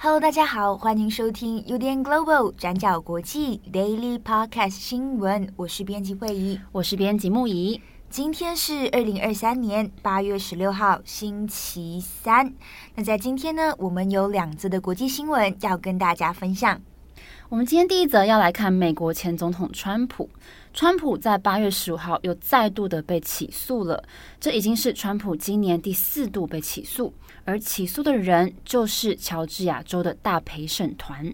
Hello，大家好，欢迎收听 UDN Global 转角国际 Daily Podcast 新闻，我是编辑慧仪，我是编辑木仪。今天是二零二三年八月十六号，星期三。那在今天呢，我们有两则的国际新闻要跟大家分享。我们今天第一则要来看美国前总统川普。川普在八月十五号又再度的被起诉了，这已经是川普今年第四度被起诉，而起诉的人就是乔治亚州的大陪审团。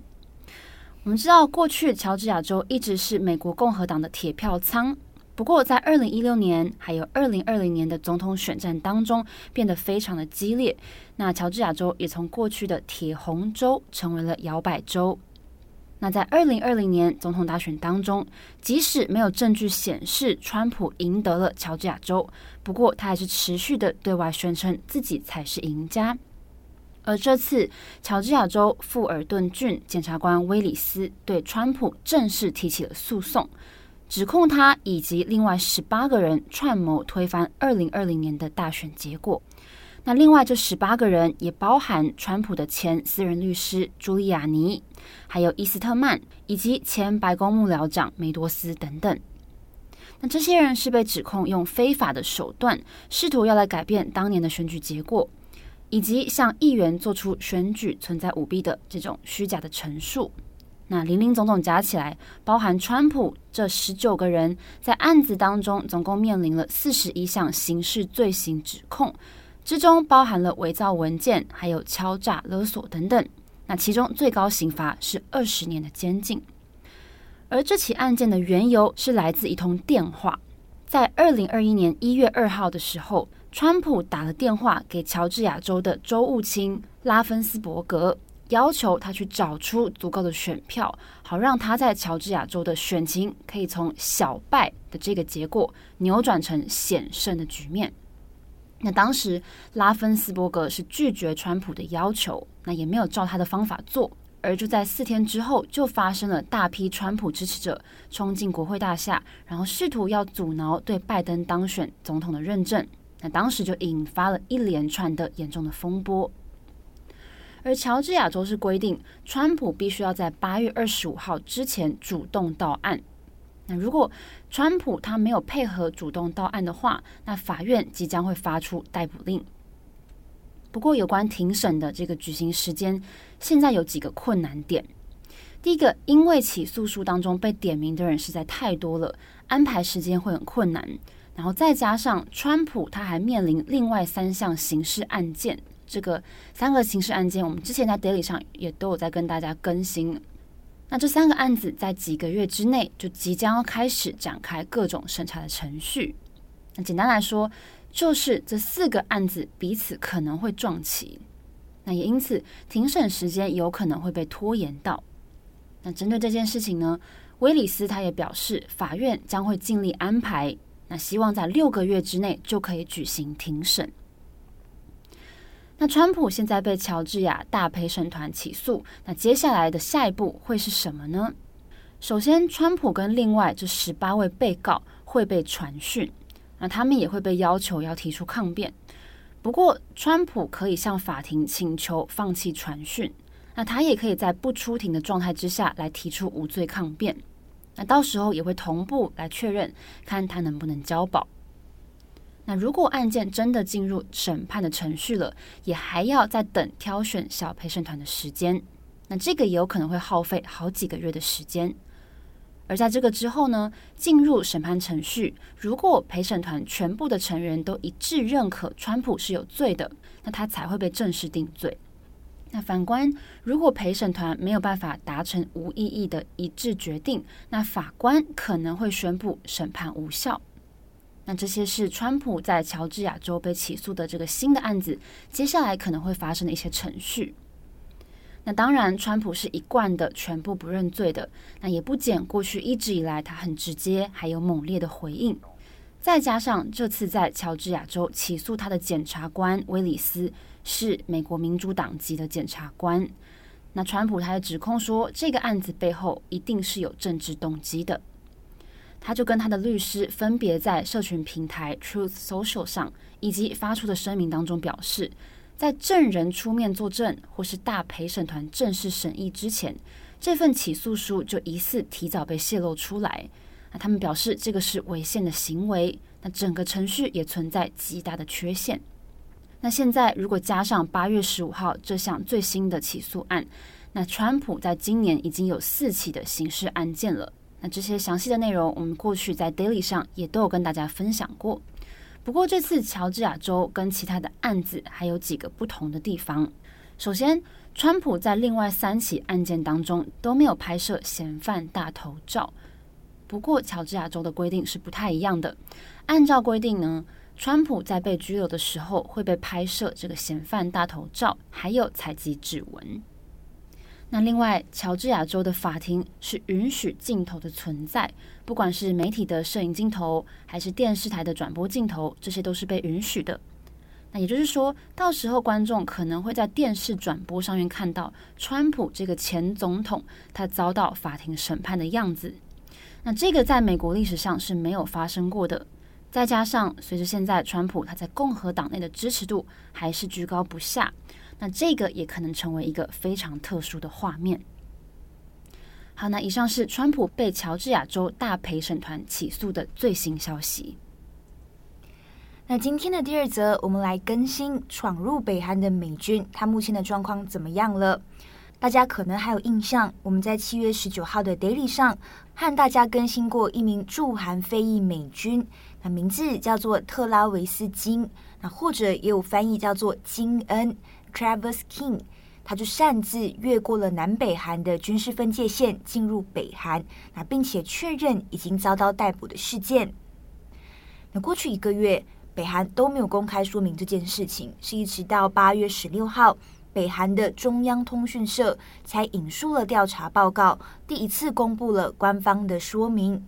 我们知道，过去乔治亚州一直是美国共和党的铁票仓。不过，在二零一六年还有二零二零年的总统选战当中，变得非常的激烈。那乔治亚州也从过去的铁红州成为了摇摆州。那在二零二零年总统大选当中，即使没有证据显示川普赢得了乔治亚州，不过他还是持续的对外宣称自己才是赢家。而这次，乔治亚州富尔顿郡检察官威里斯对川普正式提起了诉讼。指控他以及另外十八个人串谋推翻二零二零年的大选结果。那另外这十八个人也包含川普的前私人律师朱利亚尼，还有伊斯特曼以及前白宫幕僚长梅多斯等等。那这些人是被指控用非法的手段，试图要来改变当年的选举结果，以及向议员做出选举存在舞弊的这种虚假的陈述。那林林总总加起来，包含川普这十九个人，在案子当中总共面临了四十一项刑事罪行指控，之中包含了伪造文件，还有敲诈勒索等等。那其中最高刑罚是二十年的监禁。而这起案件的缘由是来自一通电话，在二零二一年一月二号的时候，川普打了电话给乔治亚州的州务卿拉芬斯伯格。要求他去找出足够的选票，好让他在乔治亚州的选情可以从小败的这个结果扭转成险胜的局面。那当时拉芬斯伯格是拒绝川普的要求，那也没有照他的方法做，而就在四天之后，就发生了大批川普支持者冲进国会大厦，然后试图要阻挠对拜登当选总统的认证。那当时就引发了一连串的严重的风波。而乔治亚州是规定，川普必须要在八月二十五号之前主动到案。那如果川普他没有配合主动到案的话，那法院即将会发出逮捕令。不过，有关庭审的这个举行时间，现在有几个困难点。第一个，因为起诉书当中被点名的人实在太多了，安排时间会很困难。然后再加上川普他还面临另外三项刑事案件。这个三个刑事案件，我们之前在 Daily 上也都有在跟大家更新。那这三个案子在几个月之内就即将要开始展开各种审查的程序。那简单来说，就是这四个案子彼此可能会撞齐，那也因此庭审时间有可能会被拖延到。那针对这件事情呢，威里斯他也表示，法院将会尽力安排，那希望在六个月之内就可以举行庭审。那川普现在被乔治亚大陪审团起诉，那接下来的下一步会是什么呢？首先，川普跟另外这十八位被告会被传讯，那他们也会被要求要提出抗辩。不过，川普可以向法庭请求放弃传讯，那他也可以在不出庭的状态之下来提出无罪抗辩。那到时候也会同步来确认，看他能不能交保。那如果案件真的进入审判的程序了，也还要再等挑选小陪审团的时间，那这个也有可能会耗费好几个月的时间。而在这个之后呢，进入审判程序，如果陪审团全部的成员都一致认可川普是有罪的，那他才会被正式定罪。那反观，如果陪审团没有办法达成无异议的一致决定，那法官可能会宣布审判无效。那这些是川普在乔治亚州被起诉的这个新的案子，接下来可能会发生的一些程序。那当然，川普是一贯的全部不认罪的，那也不减过去一直以来他很直接还有猛烈的回应。再加上这次在乔治亚州起诉他的检察官威里斯是美国民主党籍的检察官，那川普他也指控说，这个案子背后一定是有政治动机的。他就跟他的律师分别在社群平台 Truth Social 上以及发出的声明当中表示，在证人出面作证或是大陪审团正式审议之前，这份起诉书就疑似提早被泄露出来。那他们表示这个是违宪的行为，那整个程序也存在极大的缺陷。那现在如果加上八月十五号这项最新的起诉案，那川普在今年已经有四起的刑事案件了。那这些详细的内容，我们过去在 Daily 上也都有跟大家分享过。不过这次乔治亚州跟其他的案子还有几个不同的地方。首先，川普在另外三起案件当中都没有拍摄嫌犯大头照。不过乔治亚州的规定是不太一样的。按照规定呢，川普在被拘留的时候会被拍摄这个嫌犯大头照，还有采集指纹。那另外，乔治亚州的法庭是允许镜头的存在，不管是媒体的摄影镜头，还是电视台的转播镜头，这些都是被允许的。那也就是说，到时候观众可能会在电视转播上面看到川普这个前总统他遭到法庭审判的样子。那这个在美国历史上是没有发生过的。再加上随着现在川普他在共和党内的支持度还是居高不下。那这个也可能成为一个非常特殊的画面。好，那以上是川普被乔治亚州大陪审团起诉的最新消息。那今天的第二则，我们来更新闯入北韩的美军，他目前的状况怎么样了？大家可能还有印象，我们在七月十九号的 Daily 上和大家更新过一名驻韩非裔美军，那名字叫做特拉维斯金，那或者也有翻译叫做金恩。Travis King，他就擅自越过了南北韩的军事分界线进入北韩，那并且确认已经遭到逮捕的事件。那过去一个月，北韩都没有公开说明这件事情，是一直到八月十六号，北韩的中央通讯社才引述了调查报告，第一次公布了官方的说明。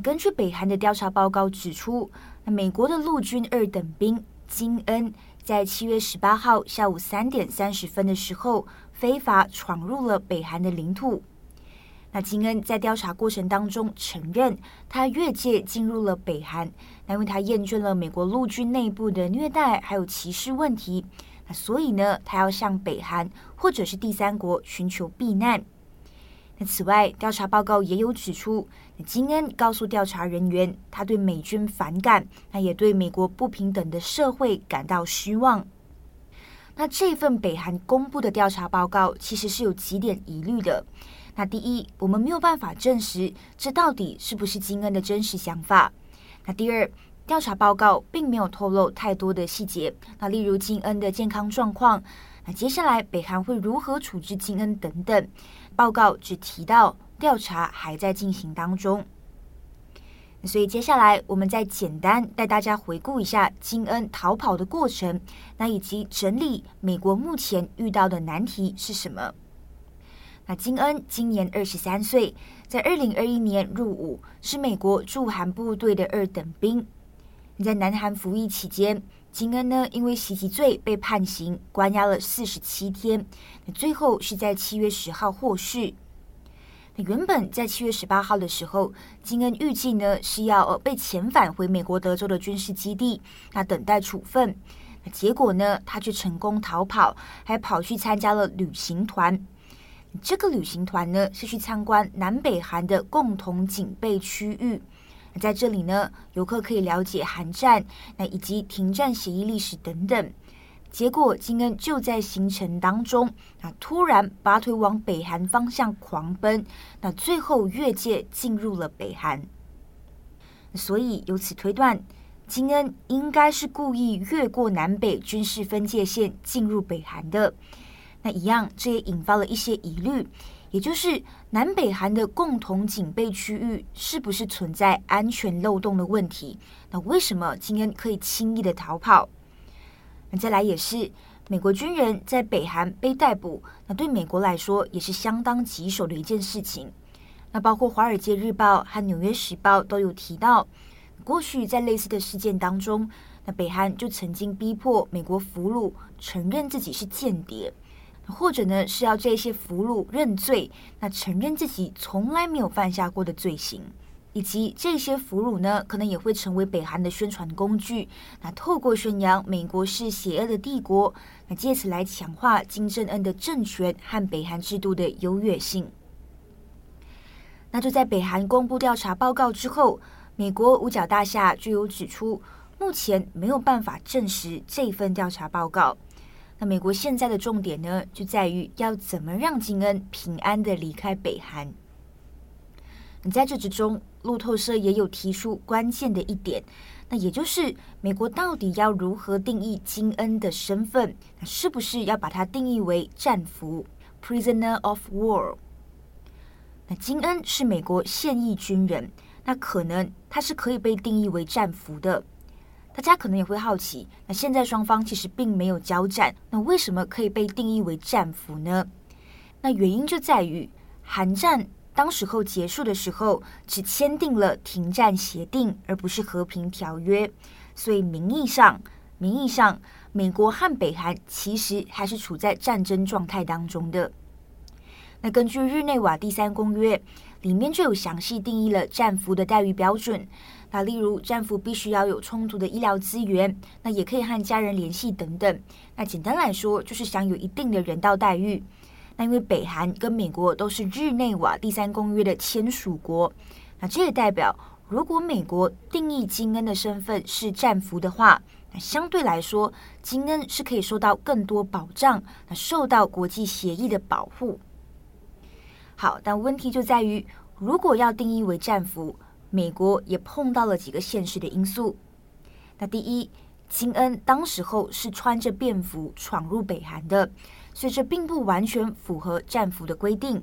根据北韩的调查报告指出，那美国的陆军二等兵金恩。在七月十八号下午三点三十分的时候，非法闯入了北韩的领土。那金恩在调查过程当中承认，他越界进入了北韩，那因为他厌倦了美国陆军内部的虐待还有歧视问题，那所以呢，他要向北韩或者是第三国寻求避难。那此外，调查报告也有指出，金恩告诉调查人员，他对美军反感，那也对美国不平等的社会感到失望。那这份北韩公布的调查报告其实是有几点疑虑的。那第一，我们没有办法证实这到底是不是金恩的真实想法。那第二，调查报告并没有透露太多的细节，那例如金恩的健康状况。那接下来北韩会如何处置金恩等等？报告只提到调查还在进行当中。所以接下来我们再简单带大家回顾一下金恩逃跑的过程，那以及整理美国目前遇到的难题是什么？那金恩今年二十三岁，在二零二一年入伍，是美国驻韩部队的二等兵。在南韩服役期间。金恩呢，因为袭击罪被判刑，关押了四十七天。最后是在七月十号获释。原本在七月十八号的时候，金恩预计呢是要被遣返回美国德州的军事基地，那等待处分。结果呢，他却成功逃跑，还跑去参加了旅行团。这个旅行团呢是去参观南北韩的共同警备区域。在这里呢，游客可以了解韩战，那以及停战协议历史等等。结果金恩就在行程当中，那突然拔腿往北韩方向狂奔，那最后越界进入了北韩。所以由此推断，金恩应该是故意越过南北军事分界线进入北韩的。那一样，这也引发了一些疑虑。也就是南北韩的共同警备区域是不是存在安全漏洞的问题？那为什么金恩可以轻易的逃跑？那再来也是美国军人在北韩被逮捕，那对美国来说也是相当棘手的一件事情。那包括《华尔街日报》和《纽约时报》都有提到，过去在类似的事件当中，那北韩就曾经逼迫美国俘虏承认自己是间谍，或者呢是要这些俘虏认罪，那承认自己从来没有犯下过的罪行。以及这些俘虏呢，可能也会成为北韩的宣传工具。那透过宣扬美国是邪恶的帝国，那借此来强化金正恩的政权和北韩制度的优越性。那就在北韩公布调查报告之后，美国五角大厦就有指出，目前没有办法证实这份调查报告。那美国现在的重点呢，就在于要怎么让金恩平安的离开北韩。你在这之中，路透社也有提出关键的一点，那也就是美国到底要如何定义金恩的身份？是不是要把它定义为战俘 （prisoner of war）？那金恩是美国现役军人，那可能他是可以被定义为战俘的。大家可能也会好奇，那现在双方其实并没有交战，那为什么可以被定义为战俘呢？那原因就在于韩战。当时候结束的时候，只签订了停战协定，而不是和平条约，所以名义上，名义上，美国和北韩其实还是处在战争状态当中的。那根据日内瓦第三公约里面就有详细定义了战俘的待遇标准，那例如战俘必须要有充足的医疗资源，那也可以和家人联系等等。那简单来说，就是享有一定的人道待遇。那因为北韩跟美国都是日内瓦第三公约的签署国，那这也代表，如果美国定义金恩的身份是战俘的话，那相对来说，金恩是可以受到更多保障，那受到国际协议的保护。好，但问题就在于，如果要定义为战俘，美国也碰到了几个现实的因素。那第一，金恩当时候是穿着便服闯入北韩的。所以这并不完全符合战俘的规定。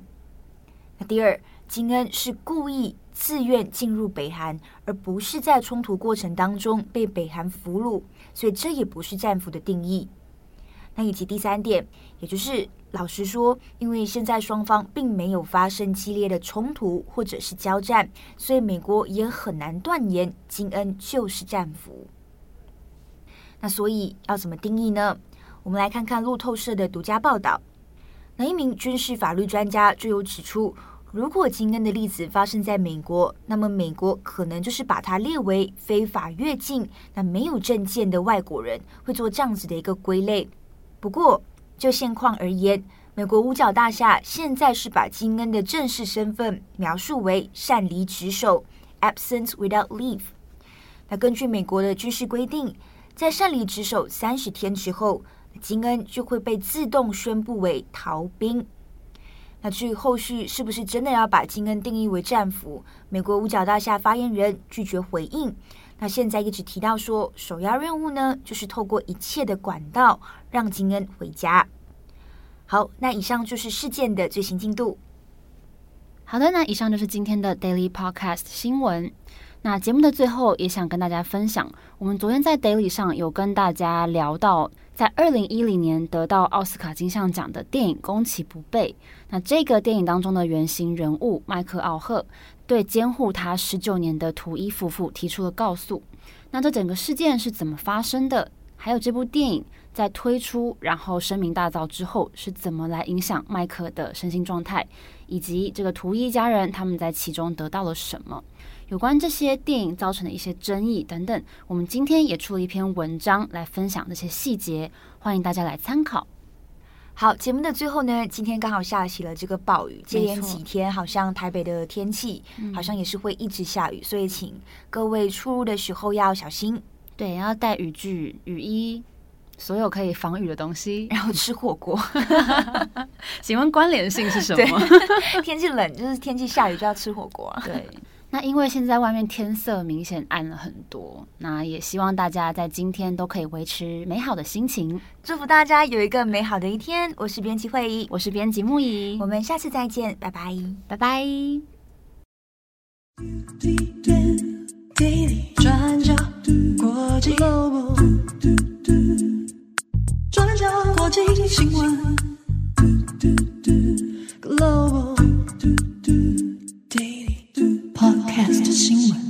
那第二，金恩是故意自愿进入北韩，而不是在冲突过程当中被北韩俘虏，所以这也不是战俘的定义。那以及第三点，也就是老实说，因为现在双方并没有发生激烈的冲突或者是交战，所以美国也很难断言金恩就是战俘。那所以要怎么定义呢？我们来看看路透社的独家报道。那一名军事法律专家就有指出，如果金恩的例子发生在美国，那么美国可能就是把他列为非法越境、那没有证件的外国人，会做这样子的一个归类。不过，就现况而言，美国五角大厦现在是把金恩的正式身份描述为擅离职守 （absent without leave）。那根据美国的军事规定，在擅离职守三十天之后，金恩就会被自动宣布为逃兵。那至于后续是不是真的要把金恩定义为战俘，美国五角大厦发言人拒绝回应。那现在一直提到说，首要任务呢，就是透过一切的管道让金恩回家。好，那以上就是事件的最新进度。好的，那以上就是今天的 Daily Podcast 新闻。那节目的最后，也想跟大家分享，我们昨天在 Daily 上有跟大家聊到。在二零一零年得到奥斯卡金像奖的电影《攻其不备》，那这个电影当中的原型人物麦克奥赫对监护他十九年的图伊夫妇提出了告诉。那这整个事件是怎么发生的？还有这部电影在推出然后声名大噪之后是怎么来影响麦克的身心状态，以及这个图伊家人他们在其中得到了什么？有关这些电影造成的一些争议等等，我们今天也出了一篇文章来分享这些细节，欢迎大家来参考。好，节目的最后呢，今天刚好下起了这个暴雨，接连几天好像台北的天气好像也是会一直下雨，嗯、所以请各位出入的时候要小心。对，要带雨具、雨衣，所有可以防雨的东西，然后吃火锅。请问关联性是什么？天气冷就是天气下雨就要吃火锅啊。对。那因为现在外面天色明显暗了很多，那也希望大家在今天都可以维持美好的心情，祝福大家有一个美好的一天。我是编辑惠议，我是编辑木仪，我们下次再见，拜拜，拜拜。转角国际 g l o b a 转角国际新闻 g l o b a 新闻。